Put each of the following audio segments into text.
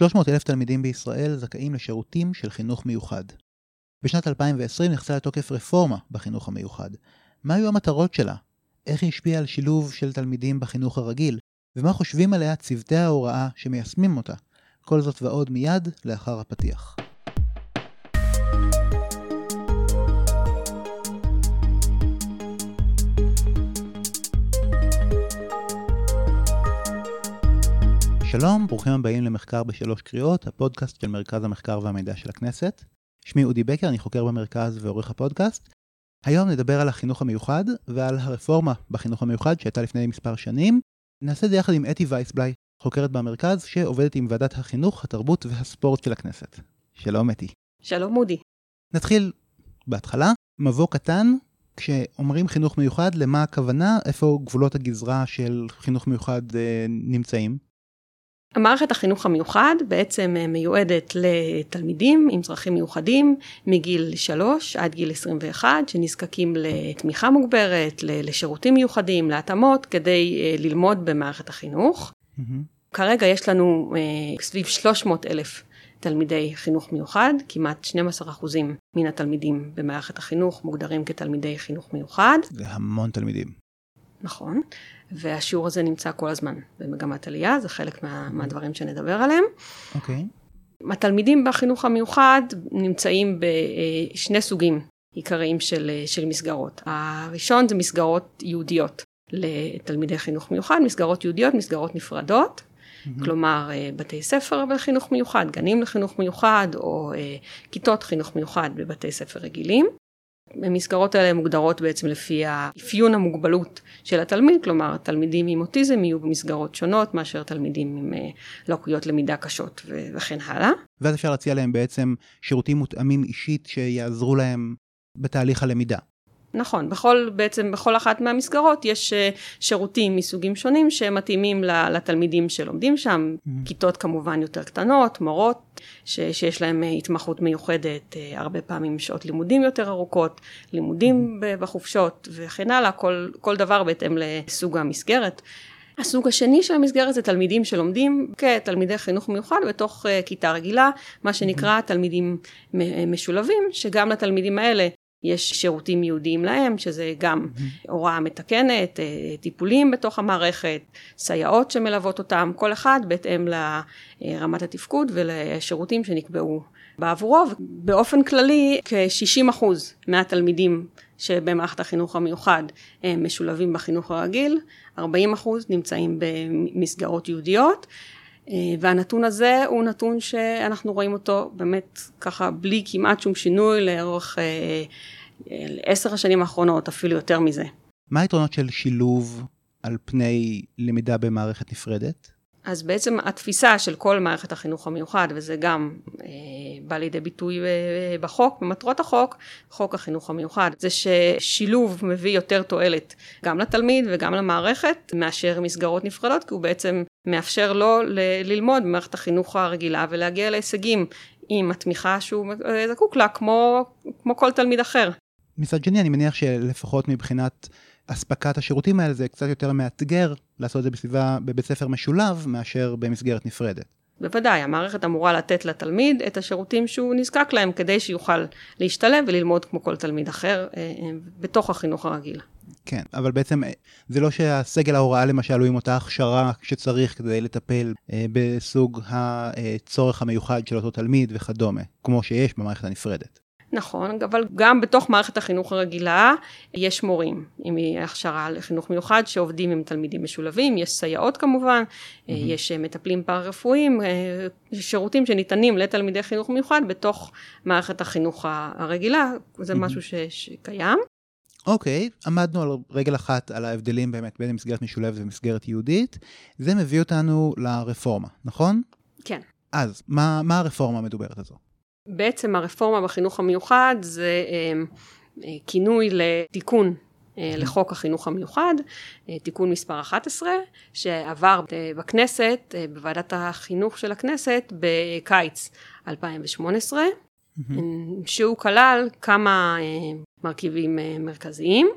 300 אלף תלמידים בישראל זכאים לשירותים של חינוך מיוחד. בשנת 2020 נכנסה לתוקף רפורמה בחינוך המיוחד. מה היו המטרות שלה? איך היא השפיעה על שילוב של תלמידים בחינוך הרגיל? ומה חושבים עליה צוותי ההוראה שמיישמים אותה? כל זאת ועוד מיד לאחר הפתיח. שלום, ברוכים הבאים למחקר בשלוש קריאות, הפודקאסט של מרכז המחקר והמידע של הכנסת. שמי אודי בקר, אני חוקר במרכז ועורך הפודקאסט. היום נדבר על החינוך המיוחד ועל הרפורמה בחינוך המיוחד שהייתה לפני מספר שנים. נעשה את זה יחד עם אתי וייסבליי, חוקרת במרכז שעובדת עם ועדת החינוך, התרבות והספורט של הכנסת. שלום אתי. שלום אודי. נתחיל בהתחלה, מבוא קטן, כשאומרים חינוך מיוחד, למה הכוונה, איפה גבולות הגזרה של חינוך מיוחד אה, נמצאים? המערכת החינוך המיוחד בעצם אה, מיועדת לתלמידים עם צרכים מיוחדים מגיל 3 עד גיל 21 שנזקקים לתמיכה מוגברת, לשירותים מיוחדים, להתאמות כדי אה, ללמוד במערכת החינוך. Mm-hmm. כרגע יש לנו אה, סביב 300 אלף תלמידי חינוך מיוחד, כמעט 12 אחוזים מן התלמידים במערכת החינוך מוגדרים כתלמידי חינוך מיוחד. זה המון תלמידים. נכון. והשיעור הזה נמצא כל הזמן במגמת עלייה, זה חלק מה, מהדברים שנדבר עליהם. אוקיי. Okay. התלמידים בחינוך המיוחד נמצאים בשני סוגים עיקריים של, של מסגרות. הראשון זה מסגרות יהודיות לתלמידי חינוך מיוחד, מסגרות יהודיות, מסגרות נפרדות. Mm-hmm. כלומר, בתי ספר בחינוך מיוחד, גנים לחינוך מיוחד, או כיתות חינוך מיוחד בבתי ספר רגילים. המסגרות האלה מוגדרות בעצם לפי האפיון המוגבלות של התלמיד, כלומר תלמידים עם אוטיזם יהיו במסגרות שונות מאשר תלמידים עם אה, לקויות למידה קשות וכן הלאה. ואז אפשר להציע להם בעצם שירותים מותאמים אישית שיעזרו להם בתהליך הלמידה. נכון, בכל, בעצם בכל אחת מהמסגרות יש אה, שירותים מסוגים שונים שמתאימים לתלמידים שלומדים שם, mm-hmm. כיתות כמובן יותר קטנות, מורות ש, שיש להם אה, התמחות מיוחדת, אה, הרבה פעמים שעות לימודים יותר ארוכות, לימודים mm-hmm. בחופשות וכן הלאה, כל, כל דבר בהתאם לסוג המסגרת. הסוג השני של המסגרת זה תלמידים שלומדים כתלמידי חינוך מיוחד בתוך כיתה רגילה, מה שנקרא mm-hmm. תלמידים משולבים, שגם לתלמידים האלה יש שירותים ייעודיים להם, שזה גם הוראה מתקנת, אה, טיפולים בתוך המערכת, סייעות שמלוות אותם, כל אחד בהתאם לרמת התפקוד ולשירותים שנקבעו בעבורו. באופן כללי, כ-60% מהתלמידים שבמערכת החינוך המיוחד הם משולבים בחינוך הרגיל, 40% נמצאים במסגרות ייעודיות. אה, והנתון הזה הוא נתון שאנחנו רואים אותו באמת ככה בלי כמעט שום שינוי לאורך אה, אה, עשר השנים האחרונות, אפילו יותר מזה. מה היתרונות של שילוב על פני למידה במערכת נפרדת? אז בעצם התפיסה של כל מערכת החינוך המיוחד, וזה גם אה, בא לידי ביטוי אה, בחוק, במטרות החוק, חוק החינוך המיוחד, זה ששילוב מביא יותר תועלת גם לתלמיד וגם למערכת מאשר מסגרות נפרדות, כי הוא בעצם מאפשר לו ל- ללמוד במערכת החינוך הרגילה ולהגיע להישגים עם התמיכה שהוא אה, זקוק לה, כמו, כמו כל תלמיד אחר. מצד שני, אני מניח שלפחות מבחינת אספקת השירותים האלה זה קצת יותר מאתגר לעשות את זה בסביבה, בבית ספר משולב, מאשר במסגרת נפרדת. בוודאי, המערכת אמורה לתת לתלמיד את השירותים שהוא נזקק להם כדי שיוכל להשתלב וללמוד כמו כל תלמיד אחר אה, אה, בתוך החינוך הרגיל. כן, אבל בעצם אה, זה לא שהסגל ההוראה למשל הוא עם אותה הכשרה שצריך כדי לטפל בסוג הצורך המיוחד של אותו תלמיד וכדומה, כמו שיש במערכת הנפרדת. נכון, אבל גם בתוך מערכת החינוך הרגילה יש מורים עם הכשרה לחינוך מיוחד שעובדים עם תלמידים משולבים, יש סייעות כמובן, mm-hmm. יש מטפלים פארה-רפואיים, אה, שירותים שניתנים לתלמידי חינוך מיוחד בתוך מערכת החינוך הרגילה, זה mm-hmm. משהו ש, שקיים. אוקיי, okay, עמדנו על רגל אחת על ההבדלים באמת בין מסגרת משולבת ומסגרת יהודית, זה מביא אותנו לרפורמה, נכון? כן. אז, מה, מה הרפורמה המדוברת הזו? בעצם הרפורמה בחינוך המיוחד זה אה, אה, כינוי לתיקון אה, לחוק החינוך המיוחד, תיקון מספר 11, שעבר בכנסת, בוועדת החינוך של הכנסת, בקיץ 2018, שהוא כלל כמה מרכיבים מרכזיים.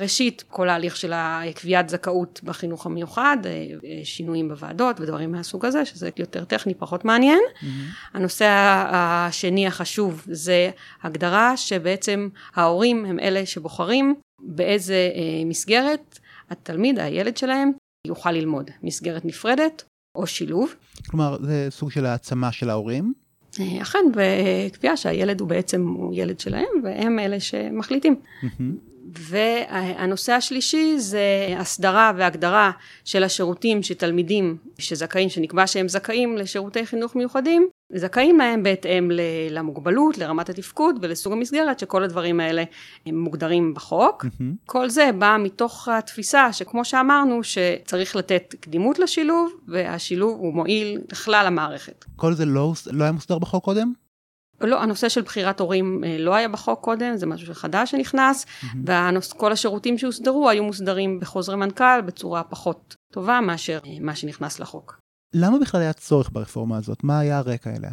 ראשית, כל ההליך של קביעת זכאות בחינוך המיוחד, אה, שינויים בוועדות ודברים מהסוג הזה, שזה יותר טכני, פחות מעניין. Mm-hmm. הנושא השני החשוב זה הגדרה שבעצם ההורים הם אלה שבוחרים באיזה אה, מסגרת התלמיד, הילד שלהם, יוכל ללמוד. מסגרת נפרדת או שילוב. כלומר, זה סוג של העצמה של ההורים? אה, אכן, בקביעה שהילד הוא בעצם הוא ילד שלהם, והם אלה שמחליטים. והנושא השלישי זה הסדרה והגדרה של השירותים שתלמידים שזכאים, שנקבע שהם זכאים לשירותי חינוך מיוחדים, זכאים להם בהתאם למוגבלות, לרמת התפקוד ולסוג המסגרת, שכל הדברים האלה הם מוגדרים בחוק. Mm-hmm. כל זה בא מתוך התפיסה שכמו שאמרנו, שצריך לתת קדימות לשילוב, והשילוב הוא מועיל לכלל המערכת. כל זה לא, לא היה מוסדר בחוק קודם? לא, הנושא של בחירת הורים אה, לא היה בחוק קודם, זה משהו חדש שנכנס, mm-hmm. וכל השירותים שהוסדרו היו מוסדרים בחוזרי מנכ"ל בצורה פחות טובה מאשר אה, מה שנכנס לחוק. למה בכלל היה צורך ברפורמה הזאת? מה היה הרקע אליה?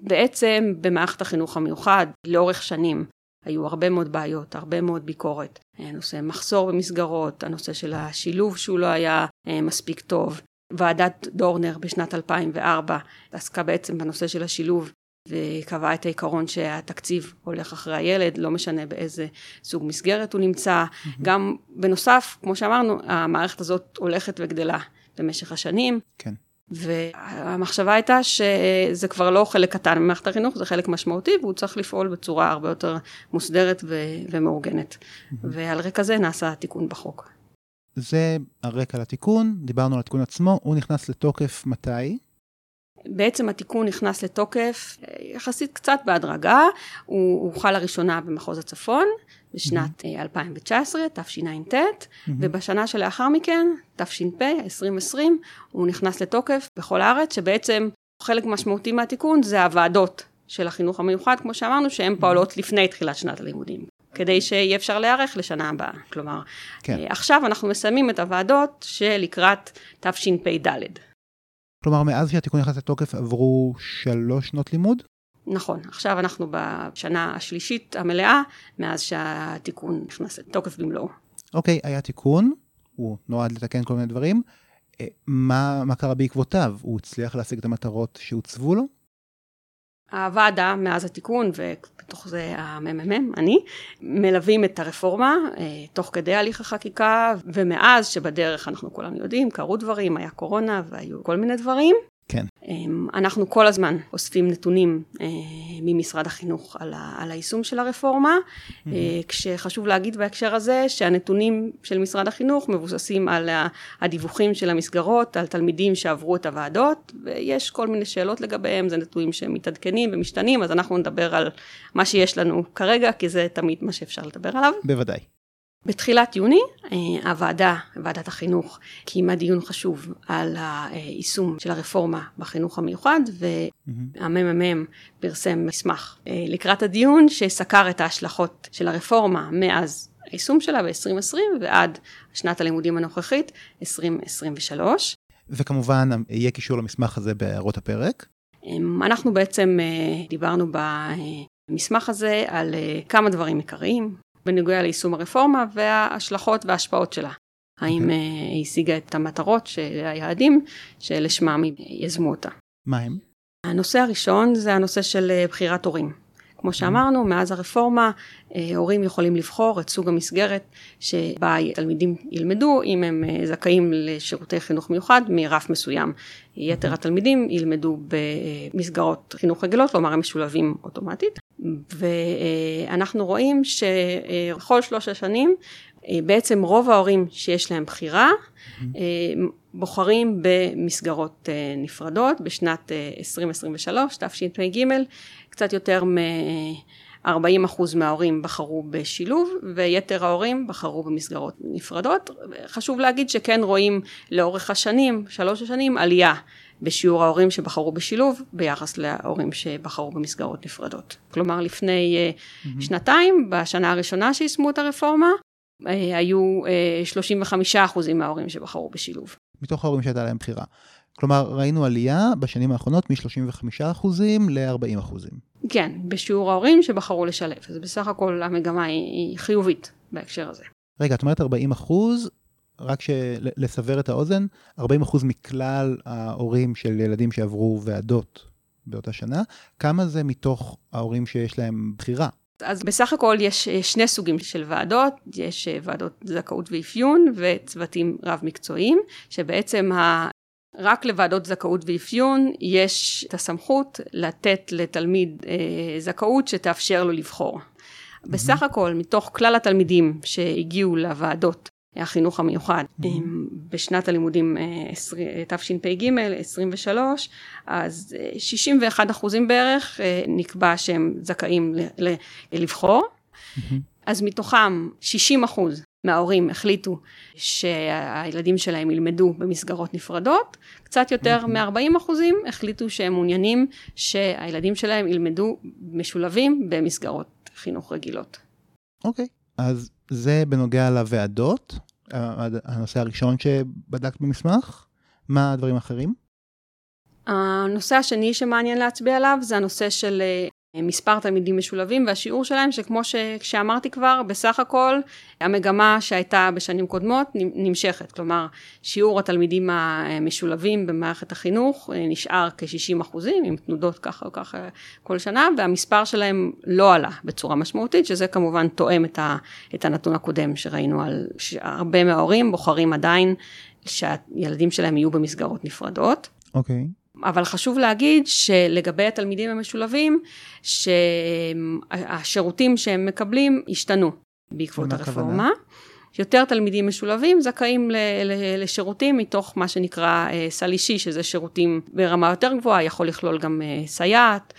בעצם במערכת החינוך המיוחד, לאורך שנים, היו הרבה מאוד בעיות, הרבה מאוד ביקורת. נושא מחסור במסגרות, הנושא של השילוב שהוא לא היה אה, מספיק טוב. ועדת דורנר בשנת 2004 עסקה בעצם בנושא של השילוב וקבעה את העיקרון שהתקציב הולך אחרי הילד, לא משנה באיזה סוג מסגרת הוא נמצא. Mm-hmm. גם בנוסף, כמו שאמרנו, המערכת הזאת הולכת וגדלה במשך השנים. כן. והמחשבה הייתה שזה כבר לא חלק קטן ממערכת החינוך, זה חלק משמעותי, והוא צריך לפעול בצורה הרבה יותר מוסדרת ו- ומאורגנת. Mm-hmm. ועל רקע זה נעשה התיקון בחוק. זה הרקע לתיקון, דיברנו על התיקון עצמו, הוא נכנס לתוקף מתי? בעצם התיקון נכנס לתוקף אה, יחסית קצת בהדרגה, הוא, הוא חל לראשונה במחוז הצפון בשנת mm-hmm. 2019, תשע"ט, mm-hmm. ובשנה שלאחר מכן, תש"פ, 2020, הוא נכנס לתוקף בכל הארץ, שבעצם חלק משמעותי מהתיקון זה הוועדות של החינוך המיוחד, כמו שאמרנו, שהן. פועלות לפני תחילת שנת הלימודים. כדי שיהיה אפשר להיערך לשנה הבאה. כלומר, כן. אה, עכשיו אנחנו מסיימים את הוועדות שלקראת תשפ"ד. כלומר, מאז שהתיקון נכנס לתוקף עברו שלוש שנות לימוד? נכון, עכשיו אנחנו בשנה השלישית המלאה, מאז שהתיקון נכנס לתוקף במלואו. אוקיי, היה תיקון, הוא נועד לתקן כל מיני דברים. אה, מה, מה קרה בעקבותיו? הוא הצליח להשיג את המטרות שהוצבו לו? הוועדה, מאז התיקון, ובתוך זה הממ"מ, אני, מלווים את הרפורמה אה, תוך כדי הליך החקיקה, ומאז שבדרך אנחנו כולנו יודעים, קרו דברים, היה קורונה והיו כל מיני דברים. כן. אמ, אנחנו כל הזמן אוספים נתונים אה, ממשרד החינוך על, ה, על היישום של הרפורמה, mm-hmm. כשחשוב להגיד בהקשר הזה שהנתונים של משרד החינוך מבוססים על הדיווחים של המסגרות, על תלמידים שעברו את הוועדות, ויש כל מיני שאלות לגביהם, זה נתונים שמתעדכנים ומשתנים, אז אנחנו נדבר על מה שיש לנו כרגע, כי זה תמיד מה שאפשר לדבר עליו. בוודאי. בתחילת יוני אה, הוועדה, ועדת החינוך, קיימה דיון חשוב על היישום של הרפורמה בחינוך המיוחד והממ"מ פרסם מסמך אה, לקראת הדיון שסקר את ההשלכות של הרפורמה מאז היישום שלה ב-2020 ועד שנת הלימודים הנוכחית 2023. וכמובן יהיה קישור למסמך הזה בהערות הפרק. אמ, אנחנו בעצם אה, דיברנו במסמך הזה על כמה דברים עיקריים, בנוגע ליישום הרפורמה וההשלכות וההשפעות שלה. האם אוקיי. אה, היא השיגה את המטרות, היעדים, שלשמם יזמו אותה. מה הם? הנושא הראשון זה הנושא של אה, בחירת הורים. כמו שאמרנו, מאז הרפורמה, אה, הורים יכולים לבחור את סוג המסגרת שבה תלמידים ילמדו, אם הם זכאים לשירותי חינוך מיוחד מרף מסוים. יתר התלמידים ילמדו במסגרות חינוך רגילות, כלומר הם משולבים אוטומטית. ואנחנו רואים שבכל שלוש השנים בעצם רוב ההורים שיש להם בחירה בוחרים במסגרות נפרדות בשנת 2023 תשפ"ג קצת יותר מ-40% מההורים בחרו בשילוב ויתר ההורים בחרו במסגרות נפרדות. חשוב להגיד שכן רואים לאורך השנים, שלוש השנים, עלייה בשיעור ההורים שבחרו בשילוב ביחס להורים שבחרו במסגרות נפרדות. כלומר לפני mm-hmm. שנתיים, בשנה הראשונה שיישמו את הרפורמה, אה, היו 35 אה, אחוזים מההורים שבחרו בשילוב. מתוך ההורים שהייתה להם בחירה. כלומר, ראינו עלייה בשנים האחרונות מ-35 אחוזים ל-40 אחוזים. כן, בשיעור ההורים שבחרו לשלב. אז בסך הכל המגמה היא חיובית בהקשר הזה. רגע, את אומרת 40 אחוז, רק לסבר את האוזן, 40 אחוז מכלל ההורים של ילדים שעברו ועדות באותה שנה, כמה זה מתוך ההורים שיש להם בחירה? אז בסך הכל יש אה, שני סוגים של ועדות, יש אה, ועדות זכאות ואפיון וצוותים רב-מקצועיים, שבעצם ה... רק לוועדות זכאות ואפיון יש את הסמכות לתת לתלמיד אה, זכאות שתאפשר לו לבחור. Mm-hmm. בסך הכל, מתוך כלל התלמידים שהגיעו לוועדות החינוך המיוחד mm-hmm. בשנת הלימודים תשפ"ג 23 אז 61 אחוזים בערך נקבע שהם זכאים לבחור mm-hmm. אז מתוכם 60 אחוז מההורים החליטו שהילדים שלהם ילמדו במסגרות נפרדות, קצת יותר מ-40 אחוזים החליטו שהם מעוניינים שהילדים שלהם ילמדו משולבים במסגרות חינוך רגילות. אוקיי, okay. אז זה בנוגע לוועדות, הנושא הראשון שבדקת במסמך. מה הדברים האחרים? הנושא השני שמעניין להצביע עליו זה הנושא של אה, מספר תלמידים משולבים והשיעור שלהם שכמו שאמרתי כבר בסך הכל המגמה שהייתה בשנים קודמות נמשכת כלומר שיעור התלמידים המשולבים במערכת החינוך אה, נשאר כ-60 אחוזים עם תנודות ככה או ככה כל שנה והמספר שלהם לא עלה בצורה משמעותית שזה כמובן תואם את, ה, את הנתון הקודם שראינו על שהרבה מההורים בוחרים עדיין שהילדים שלהם יהיו במסגרות נפרדות. אוקיי. אבל חשוב להגיד שלגבי התלמידים המשולבים, שהשירותים שהם מקבלים השתנו בעקבות הרפורמה. יותר תלמידים משולבים זכאים לשירותים מתוך מה שנקרא אה, סל אישי, שזה שירותים ברמה יותר גבוהה, יכול לכלול גם אה, סייעת,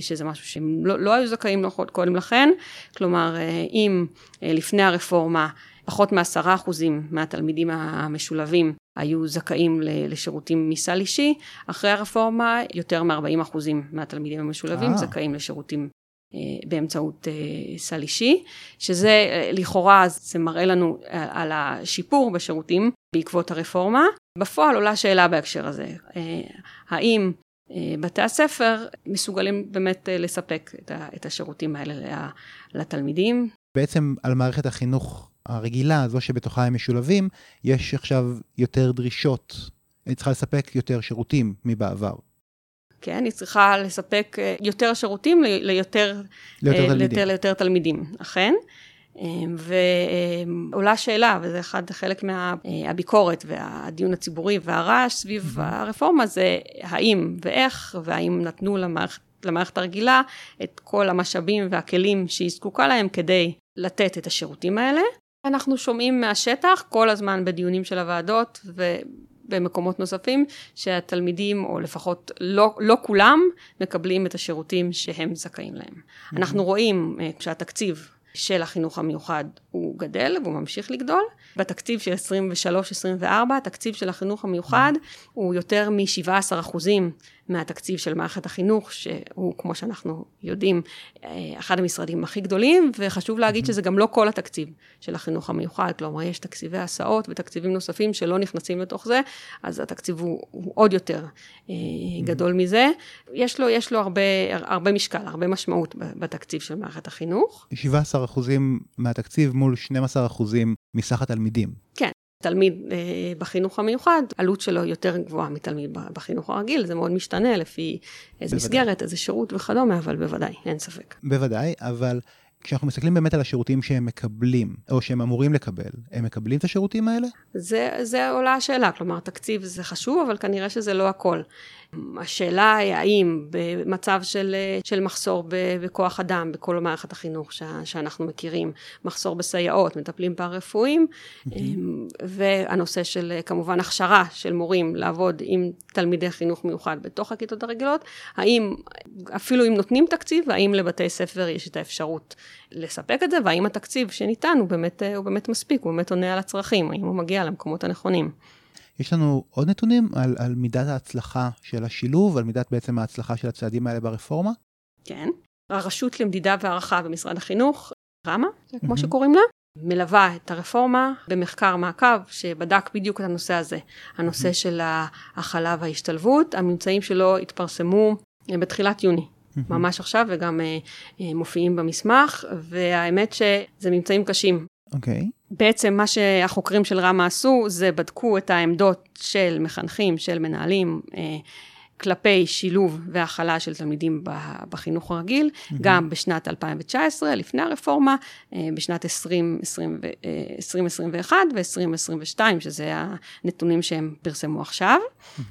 שזה משהו שהם לא, לא היו זכאים לו קודם לכן. כלומר, אה, אם לפני הרפורמה פחות מעשרה אחוזים מהתלמידים המשולבים היו זכאים לשירותים מסל אישי, אחרי הרפורמה יותר מ-40 אחוזים מהתלמידים המשולבים 아. אה. זכאים לשירותים אה, באמצעות אה, סל אישי, שזה לכאורה זה מראה לנו על השיפור בשירותים בעקבות הרפורמה. בפועל עולה שאלה בהקשר הזה, האם בתי הספר מסוגלים באמת לספק את השירותים האלה לתלמידים? בעצם על מערכת החינוך הרגילה, זו שבתוכה הם משולבים, יש עכשיו יותר דרישות, היא צריכה לספק יותר שירותים מבעבר. כן, היא צריכה לספק אה, יותר שירותים ליותר, ליותר, אה, תלמידים. ליותר, ליותר תלמידים, אכן. אה, ועולה שאלה, וזה אחד, חלק מהביקורת והדיון הציבורי והרעש סביב. הרפורמה, זה האם ואיך, והאם נתנו למערכת, למערכת הרגילה את כל המשאבים והכלים שהיא זקוקה להם כדי לתת את השירותים האלה. אנחנו שומעים מהשטח כל הזמן בדיונים של הוועדות ובמקומות נוספים שהתלמידים, או לפחות לא, לא כולם, מקבלים את השירותים שהם זכאים להם. Mm-hmm. אנחנו רואים אה, שהתקציב של החינוך המיוחד הוא גדל והוא ממשיך לגדול. בתקציב של 23-24, התקציב של החינוך המיוחד mm-hmm. הוא יותר מ-17 אחוזים מהתקציב של מערכת החינוך, שהוא, כמו שאנחנו יודעים, אה, אחד המשרדים הכי גדולים, וחשוב להגיד שזה גם לא כל התקציב של החינוך המיוחד, כלומר, יש תקציבי הסעות ותקציבים נוספים שלא נכנסים לתוך זה, אז התקציב הוא, הוא עוד יותר אה, גדול מזה. יש לו, יש לו הרבה, הרבה משקל, הרבה משמעות בתקציב של מערכת החינוך. 17 אחוזים מהתקציב מול 12 אחוזים מסך התלמידים. כן. תלמיד אה, בחינוך המיוחד, עלות שלו יותר גבוהה מתלמיד בחינוך הרגיל, זה מאוד משתנה לפי איזה. מסגרת, איזה שירות וכדומה, אבל בוודאי, אין ספק. בוודאי, אבל כשאנחנו מסתכלים באמת על השירותים שהם מקבלים, או שהם אמורים לקבל, הם מקבלים את השירותים האלה? זה, זה עולה השאלה, כלומר, תקציב זה חשוב, אבל כנראה שזה לא הכל. השאלה היא האם במצב של, של מחסור בכוח אדם בכל מערכת החינוך ש, שאנחנו מכירים, מחסור בסייעות, מטפלים פארה-רפואיים, mm-hmm. והנושא של כמובן הכשרה של מורים לעבוד עם תלמידי חינוך מיוחד בתוך הכיתות הרגילות, האם אפילו אם נותנים תקציב, האם לבתי ספר יש את האפשרות לספק את זה, והאם התקציב שניתן הוא באמת, הוא באמת מספיק, הוא באמת עונה על הצרכים, האם הוא מגיע למקומות הנכונים. יש לנו עוד נתונים על, על מידת ההצלחה של השילוב, על מידת בעצם ההצלחה של הצעדים האלה ברפורמה? כן. הרשות למדידה והערכה במשרד החינוך, רמה, כמו mm-hmm. שקוראים לה, מלווה את הרפורמה במחקר מעקב שבדק בדיוק את הנושא הזה, הנושא mm-hmm. של ההכלה וההשתלבות, הממצאים שלו התפרסמו בתחילת יוני. Mm-hmm. ממש עכשיו וגם uh, uh, מופיעים במסמך והאמת שזה ממצאים קשים אוקיי. Okay. בעצם מה שהחוקרים של רמה עשו, זה בדקו את העמדות של מחנכים, של מנהלים, אה, כלפי שילוב והכלה של תלמידים בחינוך הרגיל, mm-hmm. גם בשנת 2019, לפני הרפורמה, אה, בשנת 2021 ו-2022, שזה הנתונים שהם פרסמו עכשיו. Mm-hmm.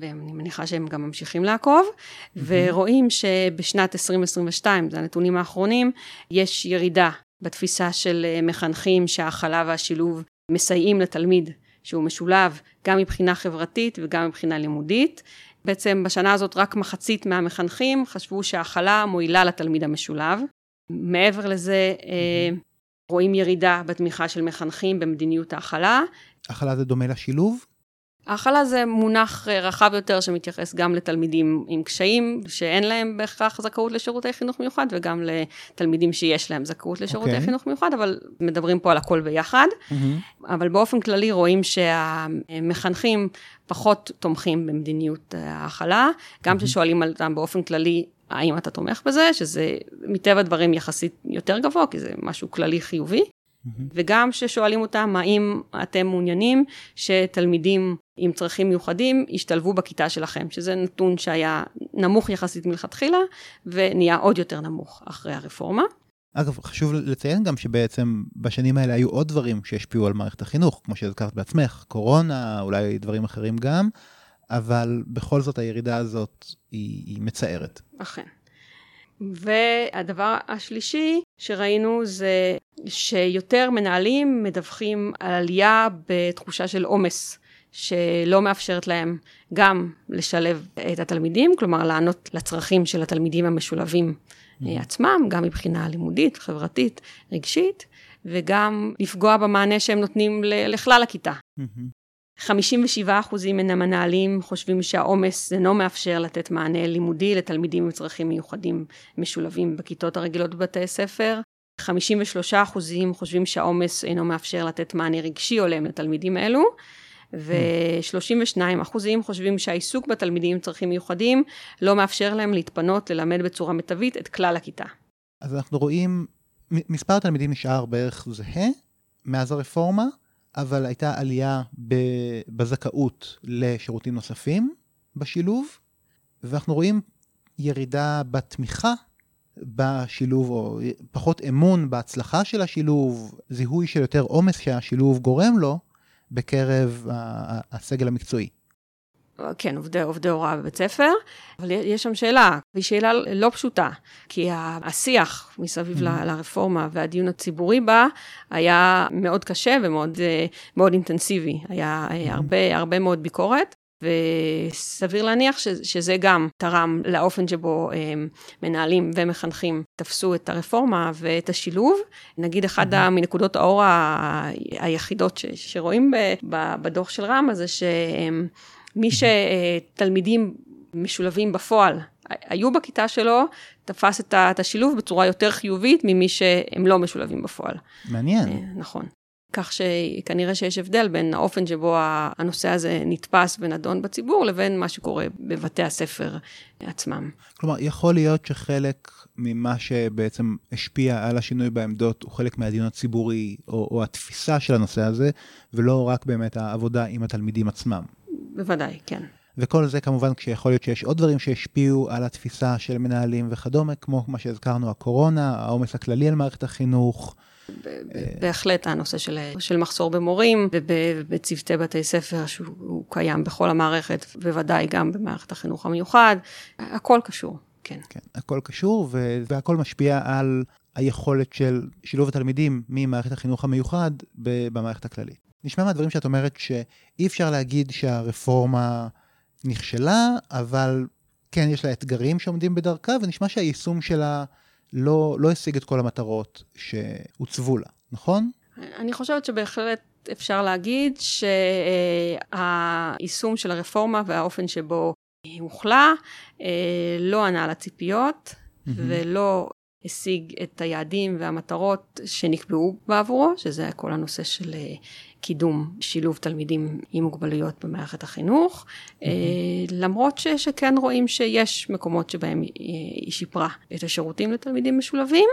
ואני מניחה שהם גם ממשיכים לעקוב, mm-hmm. ורואים שבשנת 2022, זה הנתונים האחרונים, יש ירידה בתפיסה של אה, מחנכים שההכלה והשילוב מסייעים לתלמיד שהוא משולב גם מבחינה חברתית וגם מבחינה לימודית. בעצם בשנה הזאת רק מחצית מהמחנכים חשבו שההכלה מועילה לתלמיד המשולב. מעבר לזה, mm-hmm. רואים ירידה בתמיכה של מחנכים במדיניות ההכלה. הכלה זה דומה לשילוב? ההכלה זה מונח אה, רחב יותר שמתייחס גם לתלמידים עם קשיים, שאין להם בהכרח זכאות לשירותי חינוך מיוחד, וגם לתלמידים שיש להם זכאות לשירותי okay. אוקיי. חינוך מיוחד, אבל מדברים פה על הכל ביחד. Mm-hmm. אבל באופן כללי רואים שהמחנכים פחות תומכים במדיניות ההכלה, גם כששואלים mm-hmm. אותם באופן כללי, האם אתה תומך בזה, שזה מטבע הדברים יחסית יותר גבוה, כי זה משהו כללי חיובי. Mm-hmm. וגם ששואלים אותם, האם אתם מעוניינים שתלמידים עם צרכים מיוחדים ישתלבו בכיתה שלכם, שזה נתון שהיה נמוך יחסית מלכתחילה, ונהיה עוד יותר נמוך אחרי הרפורמה. אגב, חשוב לציין גם שבעצם בשנים האלה היו עוד דברים שהשפיעו על מערכת החינוך, כמו שהזכרת בעצמך, קורונה, אולי דברים אחרים גם, אבל בכל זאת הירידה הזאת היא, היא מצערת. אכן. והדבר השלישי שראינו זה שיותר מנהלים מדווחים על עלייה בתחושה של עומס, שלא מאפשרת להם גם לשלב את התלמידים, כלומר לענות לצרכים של התלמידים המשולבים mm-hmm. עצמם, גם מבחינה לימודית, חברתית, רגשית, וגם לפגוע במענה שהם נותנים לכלל הכיתה. Mm-hmm. 57 אחוזים מן המנהלים חושבים שהעומס אינו מאפשר לתת מענה לימודי לתלמידים עם צרכים מיוחדים משולבים בכיתות הרגילות בבתי ספר. 53 אחוזים חושבים שהעומס אינו מאפשר לתת מענה רגשי הולם לתלמידים אלו. ו-32 אחוזים חושבים שהעיסוק בתלמידים עם צרכים מיוחדים לא מאפשר להם להתפנות ללמד בצורה מיטבית את כלל הכיתה. אז אנחנו רואים, מספר התלמידים נשאר בערך זהה מאז הרפורמה, אבל הייתה עלייה בזכאות לשירותים נוספים בשילוב, ואנחנו רואים ירידה בתמיכה בשילוב, או פחות אמון בהצלחה של השילוב, זיהוי של יותר עומס שהשילוב גורם לו בקרב הסגל המקצועי. כן, עובדי, עובדי הוראה בבית ספר, אבל יש שם שאלה, והיא שאלה לא פשוטה, כי השיח מסביב mm-hmm. לרפורמה והדיון הציבורי בה היה מאוד קשה ומאוד מאוד אינטנסיבי. היה mm-hmm. הרבה, הרבה מאוד ביקורת, וסביר להניח ש, שזה גם תרם לאופן שבו הם, מנהלים ומחנכים תפסו את הרפורמה ואת השילוב. נגיד, אחת mm-hmm. מנקודות האור ה, היחידות ש, שרואים ב, ב, בדוח של רמה זה שהם... מי שתלמידים משולבים בפועל היו בכיתה שלו, תפס את השילוב בצורה יותר חיובית ממי שהם לא משולבים בפועל. מעניין. אה, נכון. כך שכנראה שיש הבדל בין האופן שבו הנושא הזה נתפס ונדון בציבור, לבין מה שקורה בבתי הספר עצמם. כלומר, יכול להיות שחלק ממה שבעצם השפיע על השינוי בעמדות הוא חלק מהדיון הציבורי, או, או התפיסה של הנושא הזה, ולא רק באמת העבודה עם התלמידים עצמם. בוודאי, כן. וכל זה כמובן כשיכול להיות שיש עוד דברים שהשפיעו על התפיסה של מנהלים וכדומה, כמו מה שהזכרנו, הקורונה, העומס הכללי על מערכת החינוך. בהחלט הנושא של, של מחסור במורים ובצוותי בתי ספר שהוא קיים בכל המערכת, בוודאי גם במערכת החינוך המיוחד, הכל קשור, כן. כן, הכל קשור והכל משפיע על היכולת של שילוב התלמידים ממערכת החינוך המיוחד במערכת הכללית. נשמע מהדברים שאת אומרת שאי אפשר להגיד שהרפורמה נכשלה, אבל כן, יש לה אתגרים שעומדים בדרכה, ונשמע שהיישום שלה לא, לא השיג את כל המטרות שהוצבו לה, נכון? אני חושבת שבהחלט אפשר להגיד שהיישום של הרפורמה והאופן שבו היא הוחלה אה, לא ענה לציפיות mm-hmm. ולא השיג את היעדים והמטרות שנקבעו בעבורו, שזה כל הנושא של אה, קידום שילוב תלמידים עם מוגבלויות במערכת החינוך, mm-hmm. למרות ש, שכן רואים שיש מקומות שבהם היא שיפרה את השירותים לתלמידים משולבים.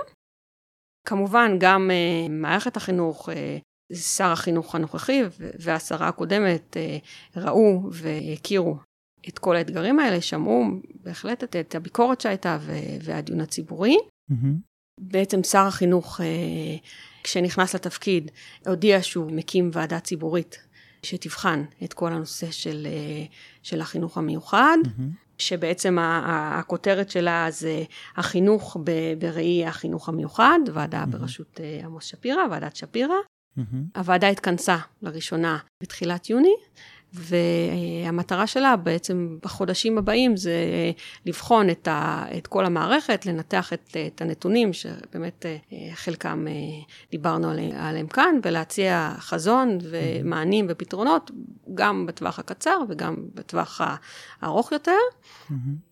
כמובן, גם uh, מערכת החינוך, uh, שר החינוך הנוכחי והשרה הקודמת ראו והכירו את כל האתגרים האלה, שמעו בהחלט את, את הביקורת שהייתה והדיון הציבורי. Mm-hmm. בעצם שר החינוך, כשנכנס לתפקיד, הודיע שהוא מקים ועדה ציבורית שתבחן את כל הנושא של, של החינוך המיוחד. Mm-hmm. שבעצם הכותרת שלה זה החינוך בראי החינוך המיוחד, ועדה mm-hmm. בראשות אה, עמוס שפירא, ועדת שפירא. Mm-hmm. הוועדה התכנסה לראשונה בתחילת יוני, והמטרה שלה בעצם בחודשים הבאים זה לבחון את, ה, את כל המערכת, לנתח את, את הנתונים, שבאמת אה, חלקם אה, דיברנו עליהם כאן, ולהציע חזון ומענים ופתרונות, גם בטווח הקצר וגם בטווח הארוך יותר.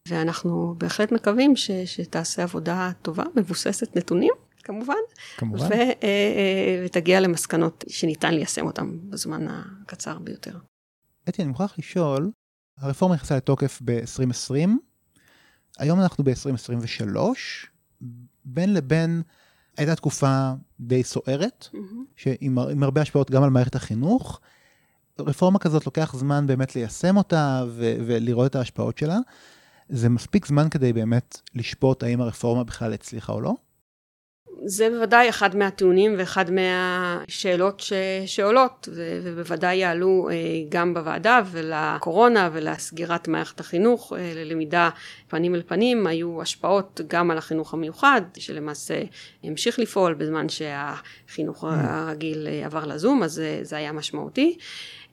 ואנחנו בהחלט מקווים ש, שתעשה עבודה טובה, מבוססת נתונים. כמובן, כמובן. ו, אה, ותגיע למסקנות שניתן ליישם אותן בזמן הקצר ביותר. אתי, אני מוכרח לשאול, הרפורמה נכנסה לתוקף ב-2020, היום אנחנו ב-2023, בין לבין הייתה תקופה די סוערת, mm-hmm. עם הרבה השפעות גם על מערכת החינוך. רפורמה כזאת לוקח זמן באמת ליישם אותה ו- ולראות את ההשפעות שלה. זה מספיק זמן כדי באמת לשפוט האם הרפורמה בכלל הצליחה או לא? זה בוודאי אחד מהטיעונים ואחד מהשאלות ש... שעולות ו... ובוודאי יעלו אה, גם בוועדה ולקורונה ולסגירת מערכת החינוך אה, ללמידה פנים אל פנים היו השפעות גם על החינוך המיוחד שלמעשה המשיך לפעול בזמן שהחינוך mm. הרגיל אה, עבר לזום אז זה היה משמעותי.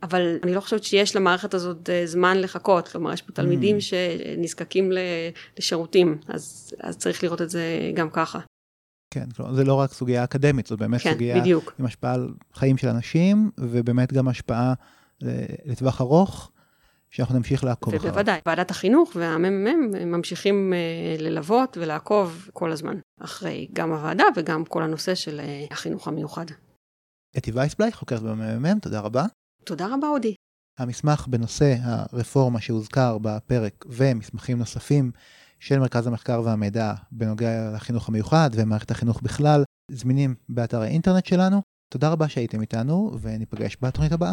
אבל אני לא חושבת שיש למערכת הזאת זמן לחכות, כלומר יש פה תלמידים mm. שנזקקים לשירותים, אז, אז צריך לראות את זה גם ככה. כן, כלומר, זה לא רק סוגיה אקדמית, זאת באמת כן, סוגיה בדיוק. עם השפעה על חיים של אנשים, ובאמת גם השפעה לטווח ארוך, שאנחנו נמשיך לעקוב אחריו. ובוודאי, ועדת החינוך והממ"מ ממשיכים uh, ללוות ולעקוב כל הזמן, אחרי גם הוועדה וגם כל הנושא של uh, החינוך המיוחד. אתי וייסבלייך, חוקרת בממ"מ, תודה רבה. תודה רבה, אודי. המסמך בנושא הרפורמה שהוזכר בפרק ומסמכים נוספים של מרכז המחקר והמידע בנוגע לחינוך המיוחד ומערכת החינוך בכלל, זמינים באתר האינטרנט שלנו. תודה רבה שהייתם איתנו, וניפגש בתוכנית הבאה.